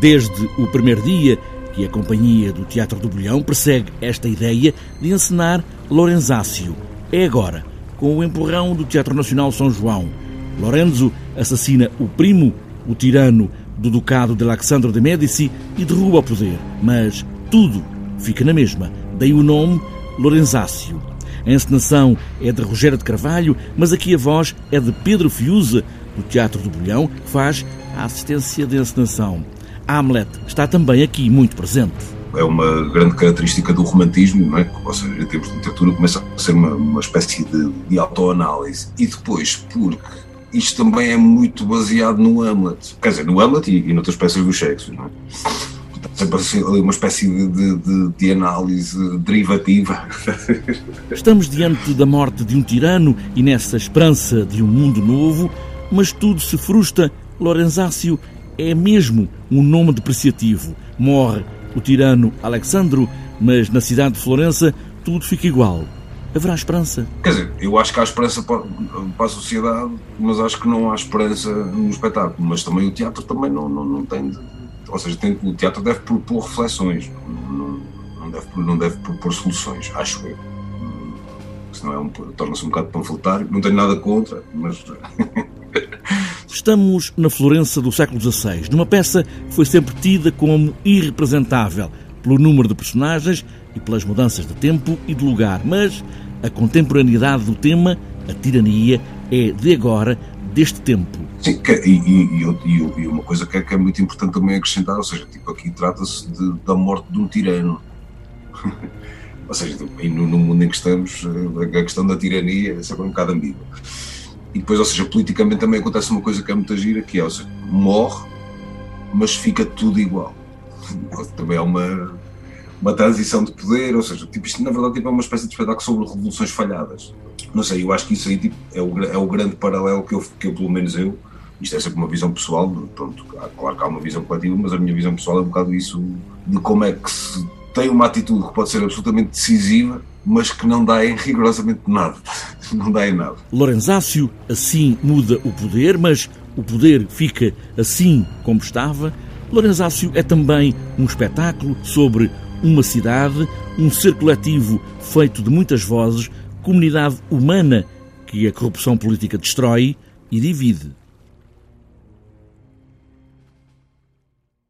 Desde o primeiro dia que a Companhia do Teatro do Bolhão persegue esta ideia de encenar Lorenzácio. É agora, com o empurrão do Teatro Nacional São João. Lorenzo assassina o primo, o tirano do Ducado de Alexandre de Médici e derruba o poder. Mas tudo fica na mesma. Daí o nome Lorenzácio. A encenação é de Rogério de Carvalho, mas aqui a voz é de Pedro Fiuza, do Teatro do Bolhão, que faz a assistência de encenação. Hamlet está também aqui muito presente. É uma grande característica do romantismo, não é? ou seja, em termos de literatura, começa a ser uma, uma espécie de, de autoanálise. E depois, porque isto também é muito baseado no Hamlet, quer dizer, no Hamlet e, e noutras peças do Shakespeare, não é? sempre assim, ali uma espécie de, de, de, análise derivativa. Estamos diante da morte de um tirano e nessa esperança de um mundo novo, mas tudo se frustra. Lorenzácio é mesmo um nome depreciativo. Morre o tirano Alexandro, mas na cidade de Florença tudo fica igual. Haverá esperança? Quer dizer, eu acho que há esperança para, a sociedade, mas acho que não há esperança no espetáculo. Mas também o teatro também não, não, não tem. De, ou seja, tem, o teatro deve propor reflexões, não, não, deve, não deve propor soluções, acho eu. Senão é um, torna-se um bocado panfletário. Não tenho nada contra, mas. Estamos na Florença do século XVI, numa peça que foi sempre tida como irrepresentável pelo número de personagens e pelas mudanças de tempo e de lugar, mas a contemporaneidade do tema, a tirania, é de agora, deste tempo. Sim, e, e, e, e uma coisa que é, que é, muito importante também acrescentar, ou seja, tipo, aqui trata-se da morte de um tirano. ou seja, no, no, mundo em que estamos, a questão da tirania é sempre um bocado ambígua. E depois, ou seja, politicamente também acontece uma coisa que é muito gira, que é, ou seja, morre, mas fica tudo igual. Também é uma, uma transição de poder, ou seja, tipo, isto na verdade tipo, é uma espécie de espetáculo sobre revoluções falhadas. Não sei, eu acho que isso aí tipo, é, o, é o grande paralelo que eu, que eu, pelo menos eu, isto é sempre uma visão pessoal, pronto, claro que há uma visão coletiva, mas a minha visão pessoal é um bocado isso, de como é que se tem uma atitude que pode ser absolutamente decisiva, mas que não dá em rigorosamente nada. Não dá em nada. Lorenzácio assim muda o poder, mas o poder fica assim como estava. Lorenzácio é também um espetáculo sobre uma cidade, um ser coletivo feito de muitas vozes, comunidade humana que a corrupção política destrói e divide.